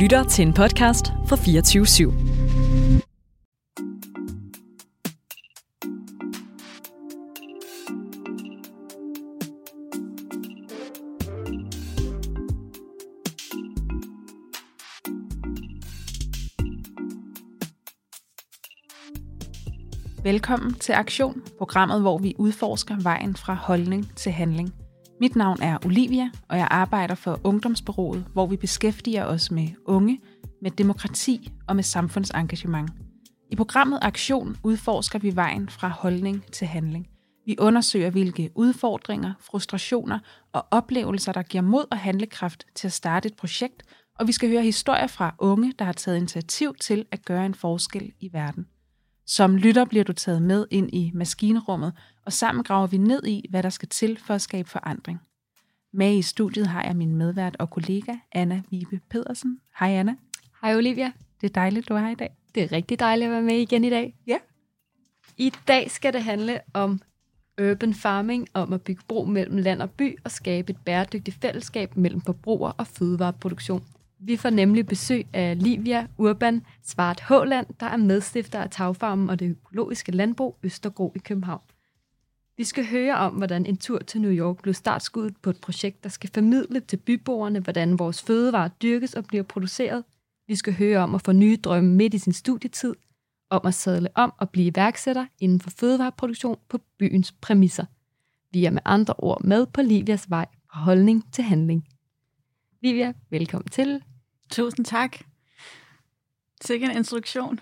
lytter til en podcast fra 24 /7. Velkommen til Aktion, programmet, hvor vi udforsker vejen fra holdning til handling. Mit navn er Olivia, og jeg arbejder for Ungdomsbyrået, hvor vi beskæftiger os med unge, med demokrati og med samfundsengagement. I programmet Aktion udforsker vi vejen fra holdning til handling. Vi undersøger, hvilke udfordringer, frustrationer og oplevelser, der giver mod og handlekraft til at starte et projekt, og vi skal høre historier fra unge, der har taget initiativ til at gøre en forskel i verden. Som lytter bliver du taget med ind i maskinrummet, og sammen graver vi ned i, hvad der skal til for at skabe forandring. Med i studiet har jeg min medvært og kollega, Anna Vibe Pedersen. Hej Anna. Hej Olivia. Det er dejligt, du er her i dag. Det er rigtig dejligt at være med igen i dag. Ja. I dag skal det handle om urban farming, om at bygge bro mellem land og by og skabe et bæredygtigt fællesskab mellem forbruger og fødevareproduktion. Vi får nemlig besøg af Livia Urban Svart Håland, der er medstifter af Tagfarmen og det økologiske landbrug Østergro i København. Vi skal høre om, hvordan en tur til New York blev startskuddet på et projekt, der skal formidle til byboerne, hvordan vores fødevarer dyrkes og bliver produceret. Vi skal høre om at få nye drømme midt i sin studietid, om at sadle om og blive iværksætter inden for fødevareproduktion på byens præmisser. Vi er med andre ord med på Livias vej fra holdning til handling. Livia, velkommen til. Tusind tak. Sikke en introduktion.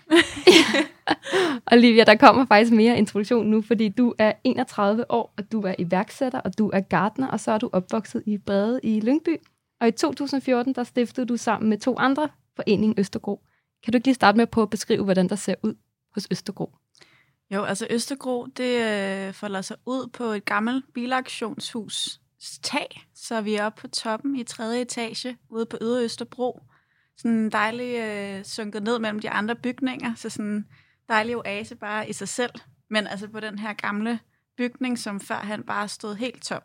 Olivia, der kommer faktisk mere introduktion nu, fordi du er 31 år, og du er iværksætter, og du er gartner, og så er du opvokset i Brede i Lyngby. Og i 2014, der stiftede du sammen med to andre foreningen Østergro. Kan du ikke lige starte med på at beskrive, hvordan der ser ud hos Østergro? Jo, altså Østergro, det øh, folder sig ud på et gammelt bilaktionshus tag, så vi er oppe på toppen i tredje etage ude på Ydre Østerbro. Sådan dejligt øh, sunket ned mellem de andre bygninger, så sådan en dejlig oase bare i sig selv. Men altså på den her gamle bygning, som før han bare stod helt tom.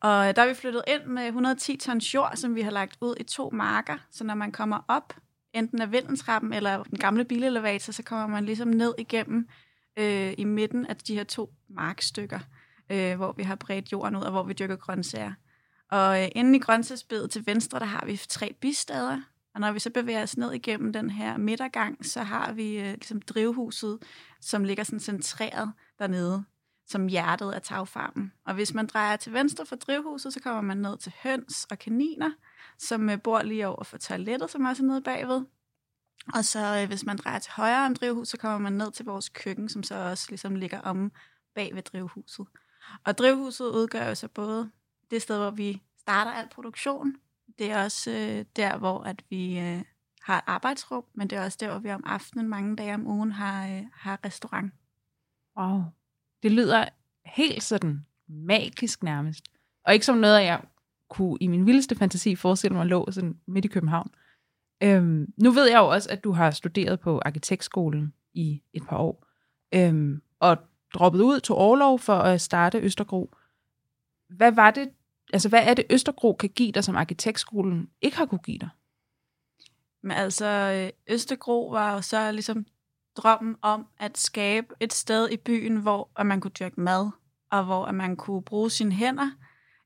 Og der er vi flyttet ind med 110 tons jord, som vi har lagt ud i to marker. Så når man kommer op, enten af vindentrappen eller den gamle bilelevator, så kommer man ligesom ned igennem øh, i midten af de her to markstykker øh, hvor vi har bredt jorden ud, og hvor vi dyrker grøntsager. Og øh, inde i grøntsagsbedet til venstre, der har vi tre bistader, og når vi så bevæger os ned igennem den her midtergang, så har vi øh, ligesom drivhuset, som ligger sådan centreret dernede, som hjertet af tagfarmen. Og hvis man drejer til venstre for drivhuset, så kommer man ned til høns og kaniner, som øh, bor lige over for toilettet, som også er nede bagved. Og så øh, hvis man drejer til højre om drivhuset, så kommer man ned til vores køkken, som så også ligesom ligger om bag ved drivhuset. Og drivhuset udgør jo så både det sted, hvor vi starter al produktion. Det er også øh, der, hvor at vi øh, har et arbejdsrum, men det er også der, hvor vi om aftenen mange dage om ugen har, øh, har restaurant. Wow. Det lyder helt sådan magisk nærmest. Og ikke som noget, jeg kunne i min vildeste fantasi forestille mig lå sådan midt i København. Øhm, nu ved jeg jo også, at du har studeret på arkitektskolen i et par år. Øhm, og droppet ud, tog overlov for at starte Østergro. Hvad var det, altså hvad er det Østergro kan give dig, som arkitektskolen ikke har kunne give dig? Men altså, øh, Østergro var jo så ligesom drømmen om at skabe et sted i byen, hvor at man kunne dyrke mad, og hvor at man kunne bruge sine hænder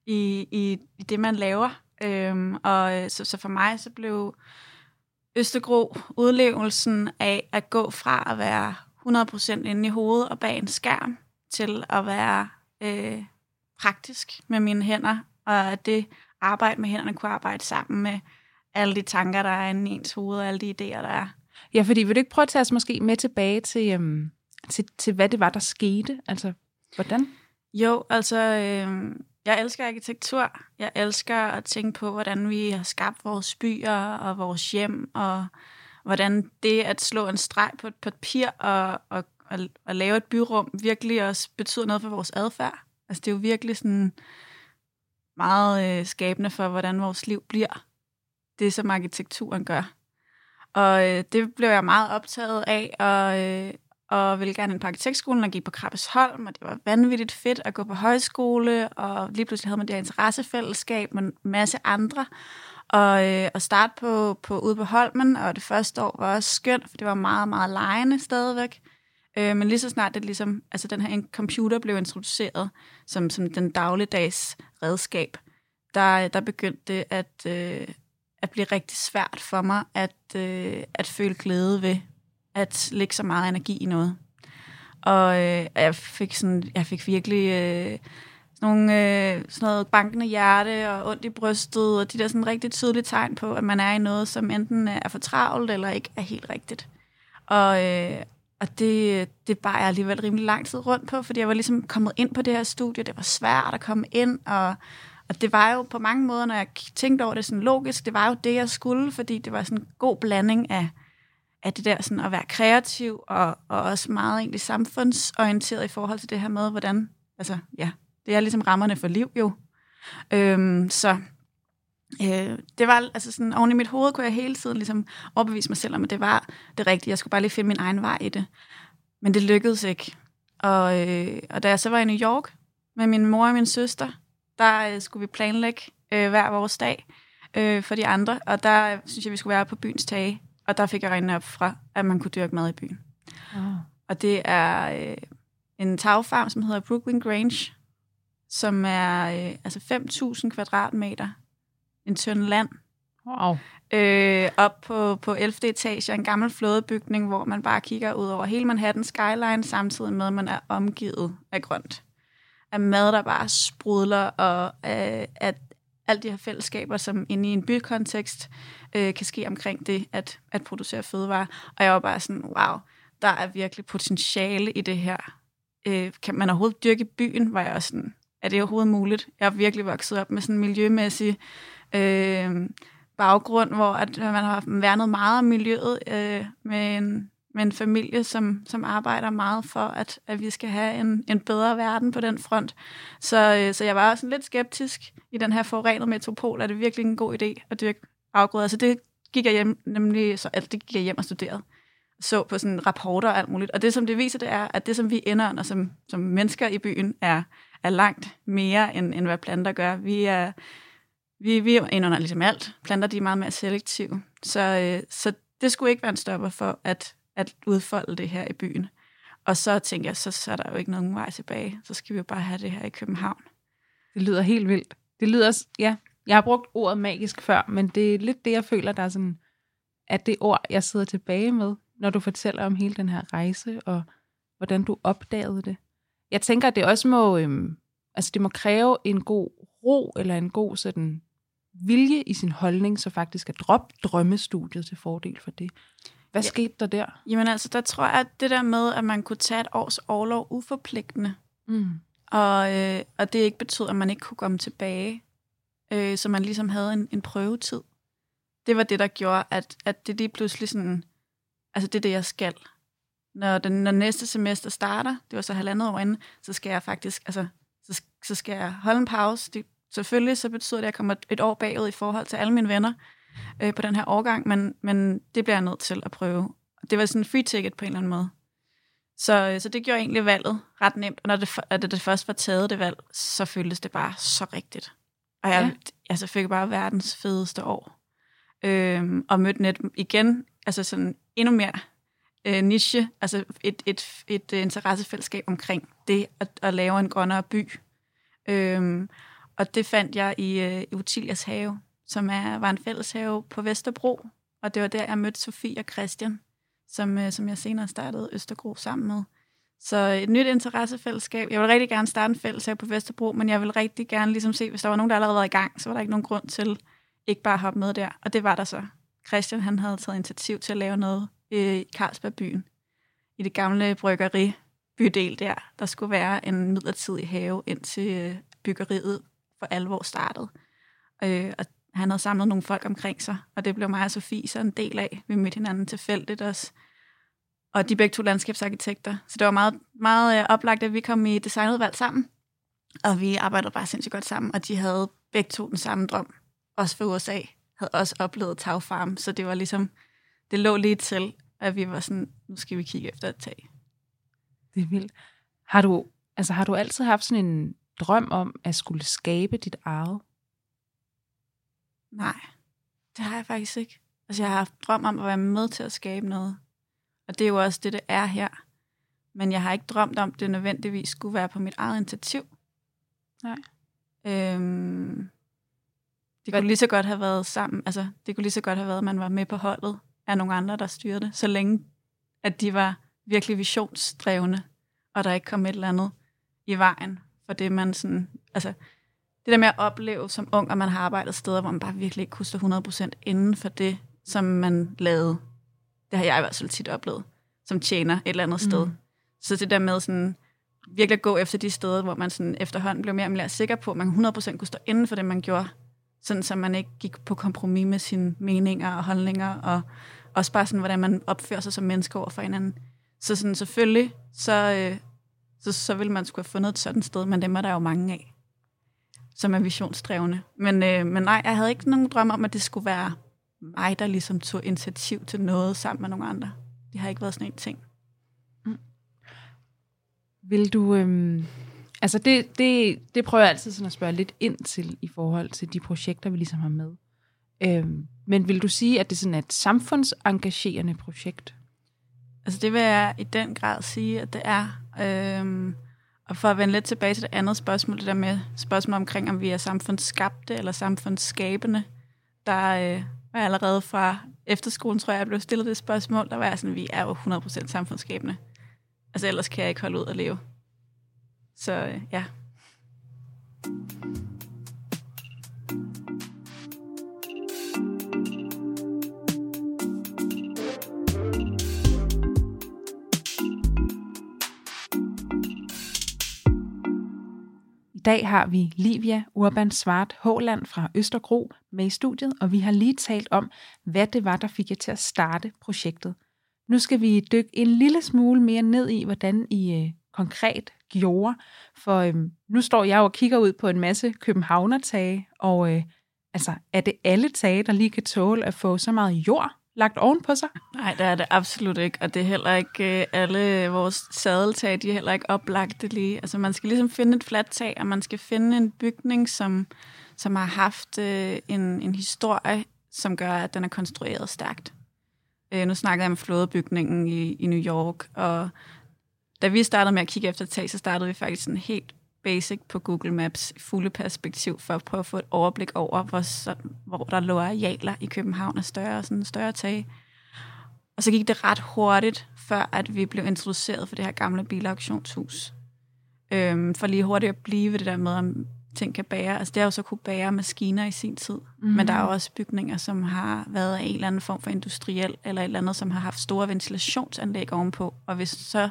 i, i, i det, man laver. Øhm, og øh, så, så for mig så blev Østergro udlevelsen af at gå fra at være 100% inde i hovedet og bag en skærm, til at være øh, praktisk med mine hænder, og at det arbejde med hænderne kunne arbejde sammen med alle de tanker, der er inde i ens hoved, og alle de idéer, der er. Ja, fordi vil du ikke prøve at tage os måske med tilbage til, øhm, til, til hvad det var, der skete? Altså, hvordan? Jo, altså, øh, jeg elsker arkitektur. Jeg elsker at tænke på, hvordan vi har skabt vores byer og vores hjem, og hvordan det at slå en streg på et papir og, og, og, og lave et byrum virkelig også betyder noget for vores adfærd. Altså det er jo virkelig sådan meget øh, skabende for, hvordan vores liv bliver. Det, som arkitekturen gør. Og øh, det blev jeg meget optaget af, og, øh, og ville gerne ind på arkitektskolen og gik på Krabbesholm, og det var vanvittigt fedt at gå på højskole, og lige pludselig havde man det her interessefællesskab med en masse andre. Og øh, at starte på, på, ude på Holmen, og det første år var også skønt, for det var meget, meget lejende stadigvæk. Øh, men lige så snart det ligesom, altså den her en computer blev introduceret som, som den dagligdags redskab, der, der begyndte det at, øh, at blive rigtig svært for mig at, øh, at føle glæde ved at lægge så meget energi i noget. Og øh, jeg fik sådan, jeg fik virkelig øh, nogle, øh, sådan noget bankende hjerte og ondt i brystet, og de der sådan rigtig tydelige tegn på, at man er i noget, som enten er for travlt eller ikke er helt rigtigt. Og, øh, og det, det bare jeg alligevel rimelig lang tid rundt på, fordi jeg var ligesom kommet ind på det her studie. Det var svært at komme ind, og, og det var jo på mange måder, når jeg tænkte over det sådan logisk, det var jo det, jeg skulle, fordi det var sådan en god blanding af, af det der sådan at være kreativ, og, og også meget egentlig samfundsorienteret i forhold til det her med, hvordan, altså ja, det er ligesom rammerne for liv jo. Øhm, så øh, det var altså sådan, oven i mit hoved kunne jeg hele tiden ligesom overbevise mig selv om, at det var det rigtige. Jeg skulle bare lige finde min egen vej i det. Men det lykkedes ikke. Og, øh, og da jeg så var i New York med min mor og min søster, der øh, skulle vi planlægge øh, hver vores dag øh, for de andre. Og der synes jeg, vi skulle være på byens tage. Og der fik jeg øjnene op fra, at man kunne dyrke mad i byen. Oh. Og det er øh, en tagfarm, som hedder Brooklyn Grange, som er øh, altså 5.000 kvadratmeter, en tynd land. Wow. Øh, op på, på 11. etage, en gammel flådebygning, hvor man bare kigger ud over hele Manhattan skyline, samtidig med, at man er omgivet af grønt. Af mad, der bare sprudler, og øh, at alle de her fællesskaber, som inde i en bykontekst øh, kan ske omkring det at, at producere fødevarer. Og jeg var bare sådan, wow, der er virkelig potentiale i det her. Øh, kan man overhovedet dyrke byen, var jeg også sådan, er det overhovedet muligt? Jeg er virkelig vokset op med sådan en miljømæssig øh, baggrund, hvor at øh, man har værnet meget om miljøet øh, med, en, med en familie, som, som arbejder meget for, at, at vi skal have en, en bedre verden på den front. Så, øh, så jeg var også lidt skeptisk i den her forurenede metropol. Er det virkelig en god idé at dyrke afgrøder? Så det gik jeg hjem, nemlig, så, altså, det gik jeg hjem og studerede så på sådan rapporter og alt muligt. Og det, som det viser, det er, at det, som vi indånder som, som mennesker i byen, er er langt mere, end, end hvad planter gør. Vi er, vi, vi indånder ligesom alt. Planter de er meget mere selektive. Så, øh, så det skulle ikke være en stopper for at, at udfolde det her i byen. Og så tænker jeg, så, så er der jo ikke nogen vej tilbage. Så skal vi jo bare have det her i København. Det lyder helt vildt. Det lyder, ja, jeg har brugt ordet magisk før, men det er lidt det, jeg føler, der er sådan, at det ord, jeg sidder tilbage med, når du fortæller om hele den her rejse, og hvordan du opdagede det. Jeg tænker, at det også må, øhm, altså det må kræve en god ro, eller en god sådan vilje i sin holdning, så faktisk at droppe drømmestudiet til fordel for det. Hvad ja. skete der der? Jamen altså, der tror jeg, at det der med, at man kunne tage et års overlov uforpligtende, mm. og, øh, og det ikke betød, at man ikke kunne komme tilbage, øh, så man ligesom havde en, en prøvetid. Det var det, der gjorde, at, at det lige pludselig sådan, altså det er det, jeg skal når, den, når næste semester starter, det var så halvandet år inden, så skal jeg faktisk, altså, så, så skal jeg holde en pause. Det, selvfølgelig så betyder det, at jeg kommer et år bagud i forhold til alle mine venner øh, på den her årgang, men, men det bliver jeg nødt til at prøve. Det var sådan en free ticket på en eller anden måde. Så, så det gjorde egentlig valget ret nemt, og når det, at det, først var taget det valg, så føltes det bare så rigtigt. Og jeg, ja. altså, fik bare verdens fedeste år. Øhm, og mødte net igen, altså sådan endnu mere øh, niche, altså et, et, et, et interessefællesskab omkring det at, at lave en grønnere by. Øhm, og det fandt jeg i, øh, i Utilias have, som er, var en fælleshave på Vesterbro. Og det var der, jeg mødte Sofie og Christian, som, øh, som jeg senere startede Østergro sammen med. Så et nyt interessefællesskab. Jeg vil rigtig gerne starte en fælleshave på Vesterbro, men jeg vil rigtig gerne ligesom se, hvis der var nogen, der allerede var i gang, så var der ikke nogen grund til ikke bare at hoppe med der. Og det var der så. Christian han havde taget initiativ til at lave noget i Carlsbergbyen, i det gamle bryggeri bydel der. Der skulle være en midlertidig have, indtil øh, byggeriet for alvor startede. Øh, og han havde samlet nogle folk omkring sig, og det blev mig og Sofie så en del af. Vi mødte hinanden tilfældigt også. Og de begge to landskabsarkitekter. Så det var meget, meget øh, oplagt, at vi kom i designudvalg sammen. Og vi arbejdede bare sindssygt godt sammen, og de havde begge to den samme drøm. Også for USA havde også oplevet tagfarm, så det var ligesom det lå lige til, at vi var sådan, nu skal vi kigge efter et tag. Det er vildt. Har du, altså, har du altid haft sådan en drøm om at skulle skabe dit eget? Nej. Det har jeg faktisk ikke. Altså, jeg har haft drøm om at være med til at skabe noget. Og det er jo også det, det er her. Men jeg har ikke drømt om, at det nødvendigvis skulle være på mit eget initiativ. Nej. Øhm, det kunne lige så godt have været sammen. Altså, det kunne lige så godt have været, at man var med på holdet af nogle andre, der styrede det. Så længe, at de var virkelig visionsdrevne, og der ikke kom et eller andet i vejen for det, man sådan... Altså, det der med at opleve som ung, at man har arbejdet steder, hvor man bare virkelig ikke kunne stå 100% inden for det, som man lavede. Det har jeg i hvert fald tit oplevet, som tjener et eller andet sted. Mm. Så det der med sådan, virkelig at gå efter de steder, hvor man sådan efterhånden blev mere og mere sikker på, at man 100% kunne stå inden for det, man gjorde. Sådan, så man ikke gik på kompromis med sine meninger og holdninger, og også bare sådan, hvordan man opfører sig som menneske over for hinanden. Så sådan, selvfølgelig, så, øh, så, så ville man skulle have fundet et sådan sted, men dem er der jo mange af, som er visionsdrevne. Men, øh, men nej, jeg havde ikke nogen drøm om, at det skulle være mig, der ligesom tog initiativ til noget sammen med nogle andre. Det har ikke været sådan en ting. Vil du... Øhm, altså det, det, det prøver jeg altid sådan at spørge lidt ind til i forhold til de projekter, vi ligesom har med. Øhm, men vil du sige, at det sådan er et samfundsengagerende projekt? Altså det vil jeg i den grad sige, at det er. Øhm, og for at vende lidt tilbage til det andet spørgsmål, det der med spørgsmål omkring, om vi er samfundsskabte eller samfundsskabende, der øh, var allerede fra efterskolen, tror jeg, jeg blev stillet det spørgsmål, der var jeg sådan, vi er jo 100% samfundsskabende. Altså ellers kan jeg ikke holde ud at leve. Så øh, ja. I dag har vi Livia Urban Svart Håland fra Østergro med i studiet, og vi har lige talt om, hvad det var, der fik jer til at starte projektet. Nu skal vi dykke en lille smule mere ned i, hvordan I øh, konkret gjorde. For øh, nu står jeg og kigger ud på en masse københavnertage, og øh, altså, er det alle tage, der lige kan tåle at få så meget jord lagt ovenpå sig? Nej, det er det absolut ikke, og det er heller ikke øh, alle vores sadeltag, de er heller ikke oplagte lige. Altså man skal ligesom finde et fladt tag, og man skal finde en bygning, som, som har haft øh, en, en historie, som gør, at den er konstrueret stærkt. Øh, nu snakker jeg om flådebygningen i, i New York, og da vi startede med at kigge efter tag, så startede vi faktisk sådan helt basic på Google Maps fulde perspektiv for at prøve at få et overblik over, hvor, så, hvor der lå arealer i København af større, sådan større tag. Og så gik det ret hurtigt, før at vi blev introduceret for det her gamle bilauktionshus. Øhm, for lige hurtigt at blive det der med, om ting kan bære. Altså det har jo så kunne bære maskiner i sin tid, mm-hmm. men der er jo også bygninger, som har været af en eller anden form for industriel, eller et eller andet, som har haft store ventilationsanlæg ovenpå. Og hvis så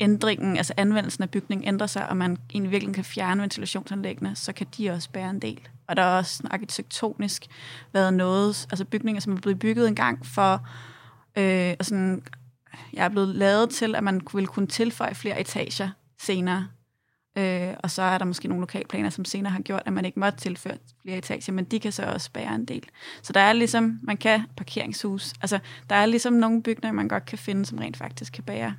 ændringen, altså anvendelsen af bygningen ændrer sig, og man egentlig virkelig kan fjerne ventilationsanlæggene, så kan de også bære en del. Og der er også arkitektonisk været noget, altså bygninger, som er blevet bygget en gang for, øh, og sådan, jeg er blevet lavet til, at man ville kunne tilføje flere etager senere. Øh, og så er der måske nogle lokalplaner, som senere har gjort, at man ikke måtte tilføre flere etager, men de kan så også bære en del. Så der er ligesom, man kan parkeringshus, altså der er ligesom nogle bygninger, man godt kan finde, som rent faktisk kan bære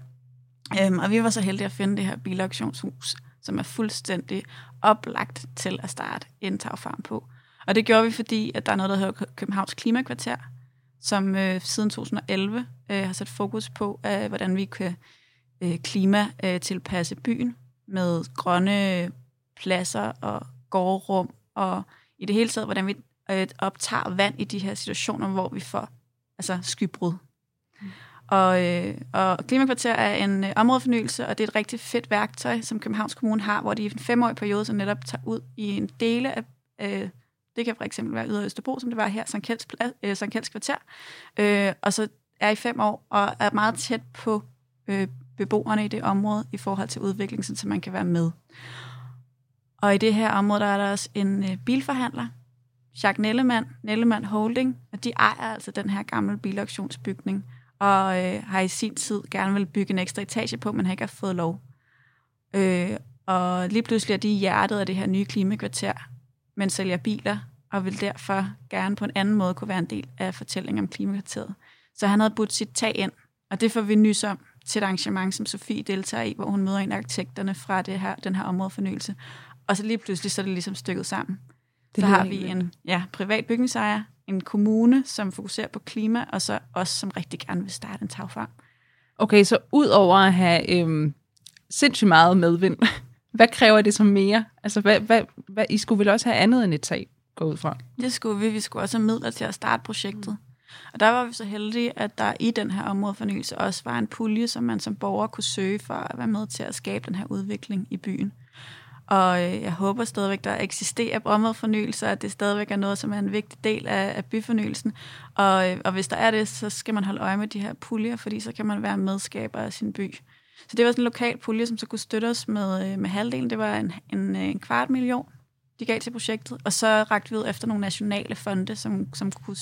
Øhm, og vi var så heldige at finde det her bilauktionshus, som er fuldstændig oplagt til at starte en tagfarm på. Og det gjorde vi, fordi at der er noget, der hedder Københavns Klimakvarter, som øh, siden 2011 øh, har sat fokus på, øh, hvordan vi kan øh, klimatilpasse øh, byen med grønne øh, pladser og gårdrum, og i det hele taget, hvordan vi øh, optager vand i de her situationer, hvor vi får altså skybrud. Mm. Og, øh, og Klimakvarter er en øh, områdefornyelse, og det er et rigtig fedt værktøj, som Københavns Kommune har, hvor de i en femårig periode så netop tager ud i en dele af, øh, det kan for eksempel være Ydre Østerbro, som det var her, Sankt Kjelds, øh, Sankt Kjelds Kvarter, øh, og så er i fem år og er meget tæt på øh, beboerne i det område i forhold til udvikling, så man kan være med. Og i det her område, der er der også en øh, bilforhandler, Jacques Nellemann, Nellemann Holding, og de ejer altså den her gamle bilauktionsbygning og øh, har i sin tid gerne vil bygge en ekstra etage på, men har ikke fået lov. Øh, og lige pludselig er de i hjertet af det her nye klimakvarter, men sælger biler, og vil derfor gerne på en anden måde kunne være en del af fortællingen om klimakvarteret. Så han havde budt sit tag ind, og det får vi nys om til et arrangement, som Sofie deltager i, hvor hun møder en af arkitekterne fra det her, den her områdefornyelse. Og så lige pludselig så er det ligesom stykket sammen. Det så har vi en ja, privat bygningsejer, en kommune, som fokuserer på klima, og så os, som rigtig gerne vil starte en tagfarm. Okay, så ud over at have øhm, sindssygt meget medvind, hvad kræver det så mere? Altså, hvad, hvad, hvad, I skulle vel også have andet end et tag, gå ud fra? Det skulle vi. Vi skulle også have midler til at starte projektet. Og der var vi så heldige, at der i den her områdefornyelse også var en pulje, som man som borger kunne søge for at være med til at skabe den her udvikling i byen. Og øh, jeg håber stadigvæk, der eksisterer områdefornyelse, at det stadigvæk er noget, som er en vigtig del af, af byfornyelsen. Og, øh, og hvis der er det, så skal man holde øje med de her puljer, fordi så kan man være medskaber af sin by. Så det var sådan en lokal pulje, som så kunne støtte os med, øh, med halvdelen. Det var en, en, øh, en kvart million, de gav til projektet. Og så rakte vi ud efter nogle nationale fonde, som, som kunne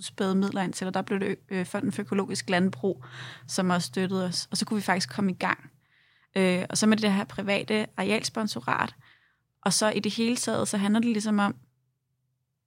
kunne spæde midler ind til, og der blev det øh, Fonden for Økologisk Landbrug, som også støttede os. Og så kunne vi faktisk komme i gang. Øh, og så med det her private arealsponsorat. Og så i det hele taget, så handler det ligesom om,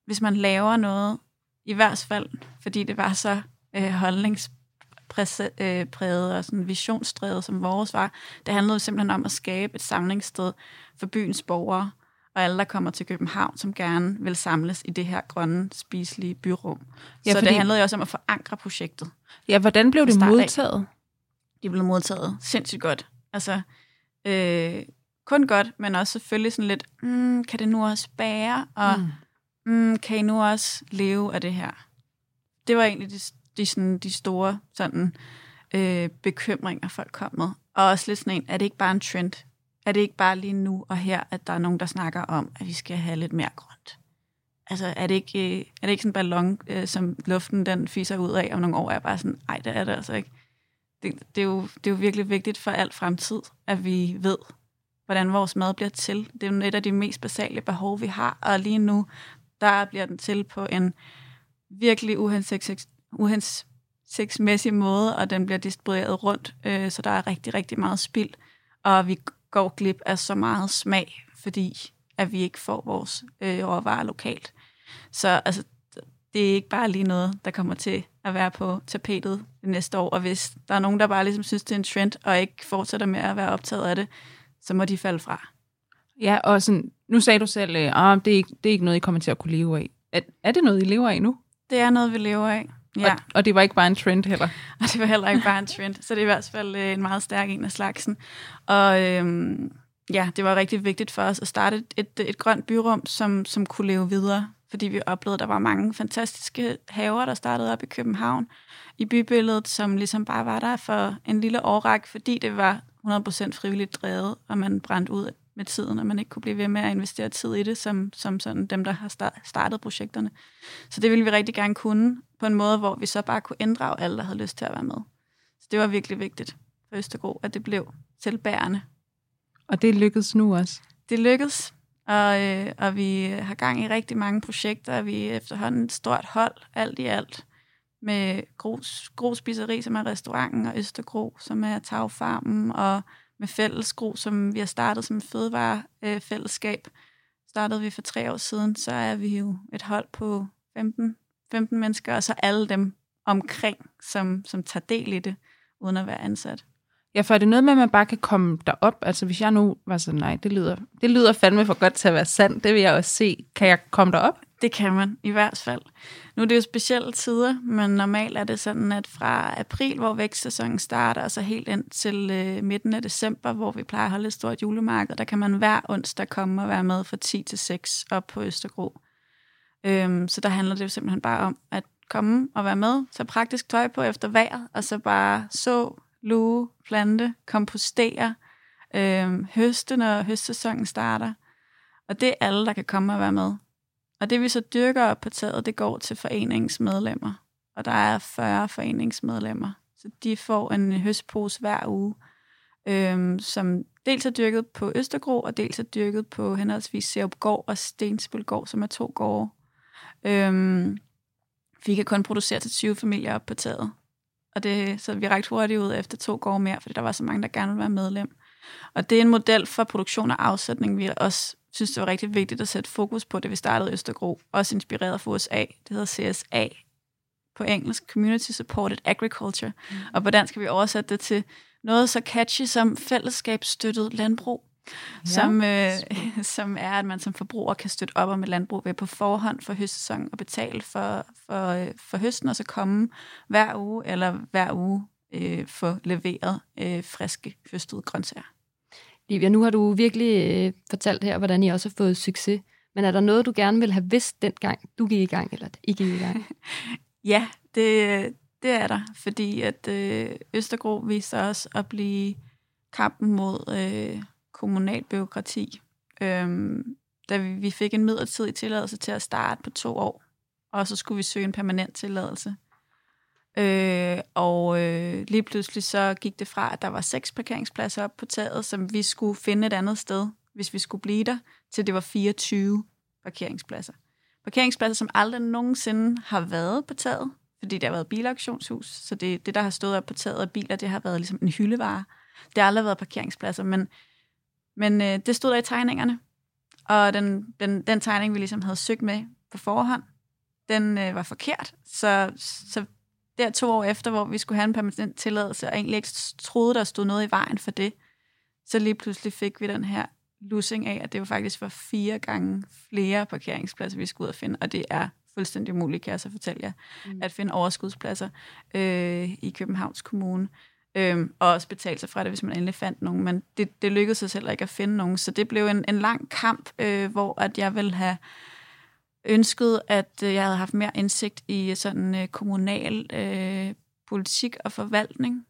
hvis man laver noget, i hvert fald, fordi det var så øh, holdningspræget og sådan visionsdrevet, som vores var, det handlede simpelthen om at skabe et samlingssted for byens borgere, og alle, der kommer til København, som gerne vil samles i det her grønne, spiselige byrum. Ja, så fordi... det handlede jo også om at forankre projektet. Ja, hvordan blev det modtaget? Det blev modtaget sindssygt godt. Altså, øh, kun godt, men også selvfølgelig sådan lidt, mm, kan det nu også bære, og mm. Mm, kan I nu også leve af det her? Det var egentlig de, de, sådan, de store sådan, øh, bekymringer, folk kom med. Og også lidt sådan en, er det ikke bare en trend? Er det ikke bare lige nu og her, at der er nogen, der snakker om, at vi skal have lidt mere grønt? Altså, er det ikke, øh, er det ikke sådan en ballon, øh, som luften den fiser ud af om nogle år? Er bare sådan, ej, det er det altså ikke. Det, det, er jo, det er jo virkelig vigtigt for alt fremtid, at vi ved, hvordan vores mad bliver til. Det er jo et af de mest basale behov, vi har. Og lige nu, der bliver den til på en virkelig uhensigtsmæssig måde, og den bliver distribueret rundt, øh, så der er rigtig, rigtig meget spild. Og vi går glip af så meget smag, fordi at vi ikke får vores øh, råvarer lokalt. Så altså, det er ikke bare lige noget, der kommer til at være på tapetet det næste år. Og hvis der er nogen, der bare ligesom synes, det er en trend, og ikke fortsætter med at være optaget af det, så må de falde fra. Ja, og sådan, nu sagde du selv, at øh, det, er ikke, det er ikke noget, I kommer til at kunne leve af. Er, er det noget, I lever af nu? Det er noget, vi lever af. Ja. Og, og det var ikke bare en trend heller. Og det var heller ikke bare en trend. Så det er i hvert fald øh, en meget stærk en af slagsen. Og øhm, ja, det var rigtig vigtigt for os at starte et, et, et grønt byrum, som, som kunne leve videre. Fordi vi oplevede, at der var mange fantastiske haver, der startede op i København i bybilledet, som ligesom bare var der for en lille årrække, fordi det var 100% frivilligt drevet, og man brændte ud med tiden, og man ikke kunne blive ved med at investere tid i det, som, som sådan dem, der har startet projekterne. Så det ville vi rigtig gerne kunne, på en måde, hvor vi så bare kunne inddrage alle, der havde lyst til at være med. Så det var virkelig vigtigt for Østergro, at det blev selvbærende. Og det lykkedes nu også? Det lykkedes, og, øh, og vi har gang i rigtig mange projekter, og vi er efterhånden et stort hold, alt i alt, med Gros, Gros Spiseri, som er restauranten, og Østergro, som er tagfarmen, og med Fællesgro, som vi har startet som fødevarefællesskab. Startede vi for tre år siden, så er vi jo et hold på 15, 15 mennesker, og så alle dem omkring, som, som tager del i det, uden at være ansat. Ja, for er det noget med, at man bare kan komme derop? Altså hvis jeg nu var sådan, nej, det lyder, det lyder fandme for godt til at være sandt, det vil jeg også se. Kan jeg komme derop? Det kan man, i hvert fald. Nu er det jo specielle tider, men normalt er det sådan, at fra april, hvor vækstsæsonen starter, og så helt ind til øh, midten af december, hvor vi plejer at holde et stort julemarked, der kan man hver onsdag komme og være med fra 10 til 6 op på Østergro. Øhm, så der handler det jo simpelthen bare om at komme og være med, tage praktisk tøj på efter vejret, og så bare så, luge, plante, kompostere, øh, høste, når høstsæsonen starter. Og det er alle, der kan komme og være med. Og det vi så dyrker op på taget, det går til foreningsmedlemmer. Og der er 40 foreningsmedlemmer. Så de får en høstpose hver uge, øh, som dels er dyrket på Østergro, og dels er dyrket på henholdsvis Serupgård og Stensbølgård, som er to gårde. Øhm, vi kan kun producere til 20 familier op på taget. Og det, så vi rækte hurtigt ud efter to gårde mere, fordi der var så mange, der gerne ville være medlem. Og det er en model for produktion og afsætning, vi også synes, det var rigtig vigtigt at sætte fokus på, det vi startede i Østergro. Også inspireret fra USA. Det hedder CSA på engelsk, Community Supported Agriculture. Mm. Og på dansk skal vi oversætte det til noget så catchy som fællesskabsstøttet landbrug. Ja. som, øh, som er, at man som forbruger kan støtte op om et landbrug ved på forhånd for høstsæsonen og betale for, for, øh, for høsten, og så komme hver uge eller hver uge øh, få leveret øh, friske høstede grøntsager. Livia, nu har du virkelig øh, fortalt her, hvordan I også har fået succes. Men er der noget, du gerne vil have vidst dengang, du gik i gang, eller ikke gik i gang? ja, det, det er der, fordi at øh, Østergro viste os at blive kampen mod øh, kommunalbyråkrati. Øhm, da vi, vi fik en midlertidig tilladelse til at starte på to år, og så skulle vi søge en permanent tilladelse. Øh, og øh, lige pludselig så gik det fra, at der var seks parkeringspladser op på taget, som vi skulle finde et andet sted, hvis vi skulle blive der, til det var 24 parkeringspladser. Parkeringspladser, som aldrig nogensinde har været på taget, fordi det har været bilauktionshus, så det, det, der har stået op på taget af biler, det har været ligesom en hyldevare. Det har aldrig været parkeringspladser, men, men øh, det stod der i tegningerne. Og den, den, den tegning, vi ligesom havde søgt med på forhånd, den øh, var forkert. Så, så der to år efter, hvor vi skulle have en permanent tilladelse, og egentlig ikke troede, der stod noget i vejen for det, så lige pludselig fik vi den her lussing af, at det jo faktisk var fire gange flere parkeringspladser, vi skulle ud og finde, og det er fuldstændig umuligt, kan jeg så fortælle jer, mm. at finde overskudspladser øh, i Københavns Kommune. Øhm, og også betale sig fra det, hvis man endelig fandt nogen. Men det, det lykkedes sig heller ikke at finde nogen. Så det blev en, en lang kamp, øh, hvor at jeg ville have ønsket, at øh, jeg havde haft mere indsigt i øh, sådan øh, kommunal øh, politik og forvaltning.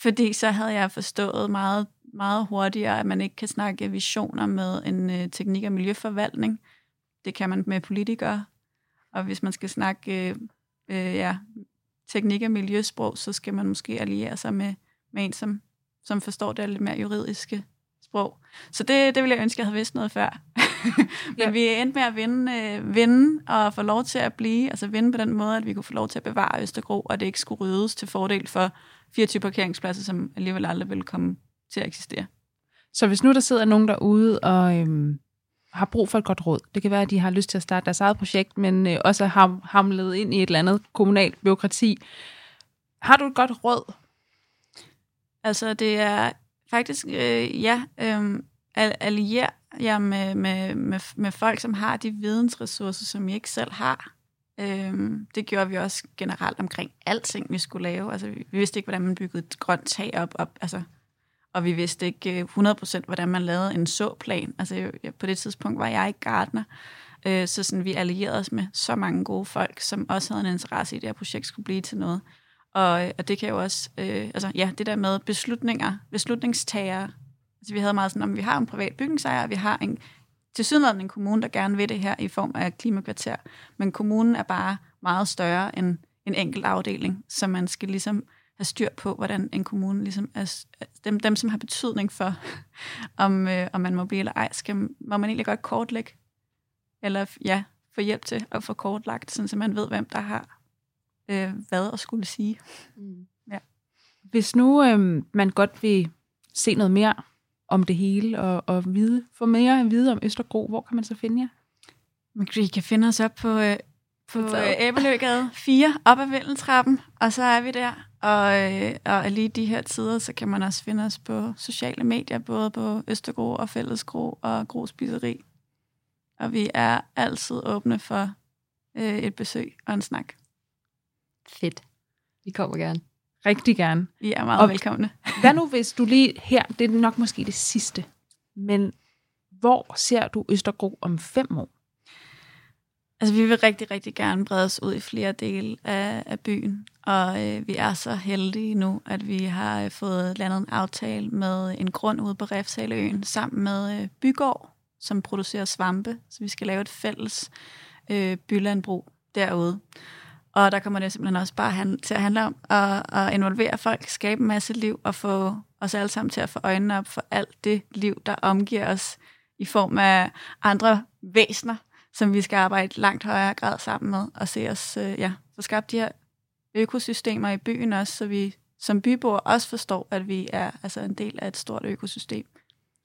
Fordi så havde jeg forstået meget, meget hurtigere, at man ikke kan snakke visioner med en øh, teknik- og miljøforvaltning. Det kan man med politikere. Og hvis man skal snakke øh, øh, ja, teknik- og miljøsprog, så skal man måske alliere sig med, med en, som, som forstår det lidt mere juridiske sprog. Så det, det ville jeg ønske, jeg havde vidst noget før. Men ja. vi endte med at vinde, øh, vinde og få lov til at blive, altså vinde på den måde, at vi kunne få lov til at bevare Østergro, og det ikke skulle ryddes til fordel for 24 parkeringspladser, som alligevel aldrig ville komme til at eksistere. Så hvis nu der sidder nogen derude og øhm, har brug for et godt råd, det kan være, at de har lyst til at starte deres eget projekt, men øh, også har hamlet ind i et eller andet kommunalt byråkrati. Har du et godt råd? Altså, det er faktisk, øh, ja, øh, allier jer med, med, med, med folk, som har de vidensressourcer, som I ikke selv har. Øhm, det gjorde vi også generelt omkring alting, vi skulle lave. Altså, vi, vi vidste ikke, hvordan man byggede et grønt tag op, op altså, og vi vidste ikke øh, 100% hvordan man lavede en såplan. Altså, på det tidspunkt var jeg ikke gardner, øh, så sådan, vi allierede os med så mange gode folk, som også havde en interesse i, at det her projekt skulle blive til noget. Og, øh, og det kan jo også, øh, altså ja, det der med beslutninger, beslutningstagere, Altså, vi havde meget sådan, om vi har en privat bygningsejer, og vi har en til sydenlandet en kommune, der gerne vil det her i form af klimakvarter, men kommunen er bare meget større end en enkelt afdeling, så man skal ligesom have styr på, hvordan en kommune ligesom er, dem, dem som har betydning for, om, øh, om man må blive eller ej, skal, må man egentlig godt kortlægge, eller ja, få hjælp til at få kortlagt, sådan, så man ved, hvem der har øh, hvad at skulle sige. Mm. Ja. Hvis nu øh, man godt vil se noget mere om det hele og, og vide, få mere at vide om Østergro, hvor kan man så finde jer? Man kan finde os op på, øh, på øh, Æbeløgade 4, op ad Vindeltrappen, og så er vi der. Og, øh, og lige de her tider, så kan man også finde os på sociale medier, både på Østergro og Fællesgro og Gro Spiseri. Og vi er altid åbne for øh, et besøg og en snak. Fedt. Vi kommer gerne. Rigtig gerne. I er meget og velkomne. hvad nu hvis du lige her, det er nok måske det sidste, men hvor ser du Østergro om fem år? Altså, vi vil rigtig, rigtig gerne brede os ud i flere dele af, af byen, og øh, vi er så heldige nu, at vi har øh, fået landet en aftale med en grund ude på Refsaleøen, sammen med øh, Bygård, som producerer svampe, så vi skal lave et fælles øh, bylandbrug derude. Og der kommer det simpelthen også bare hand, til at handle om at, at involvere folk, skabe en masse liv og få os alle sammen til at få øjnene op for alt det liv, der omgiver os i form af andre væsener, som vi skal arbejde langt højere grad sammen med og se os øh, ja, få skabt de her økosystemer i byen også, så vi som byboere også forstår, at vi er altså en del af et stort økosystem.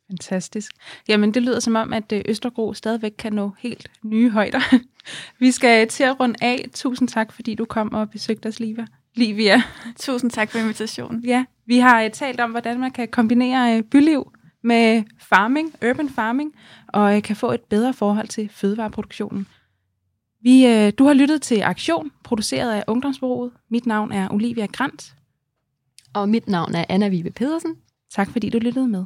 Fantastisk. Jamen, det lyder som om, at øh, Østergro stadigvæk kan nå helt nye højder. Vi skal til at runde af. Tusind tak, fordi du kom og besøgte os, Livia. Livia. Tusind tak for invitationen. Ja, vi har uh, talt om, hvordan man kan kombinere uh, byliv med farming, urban farming, og øh, kan få et bedre forhold til fødevareproduktionen. Vi, øh, du har lyttet til Aktion, produceret af Ungdomsbureauet. Mit navn er Olivia Grant. Og mit navn er Anna Vibe Pedersen. Tak fordi du lyttede med.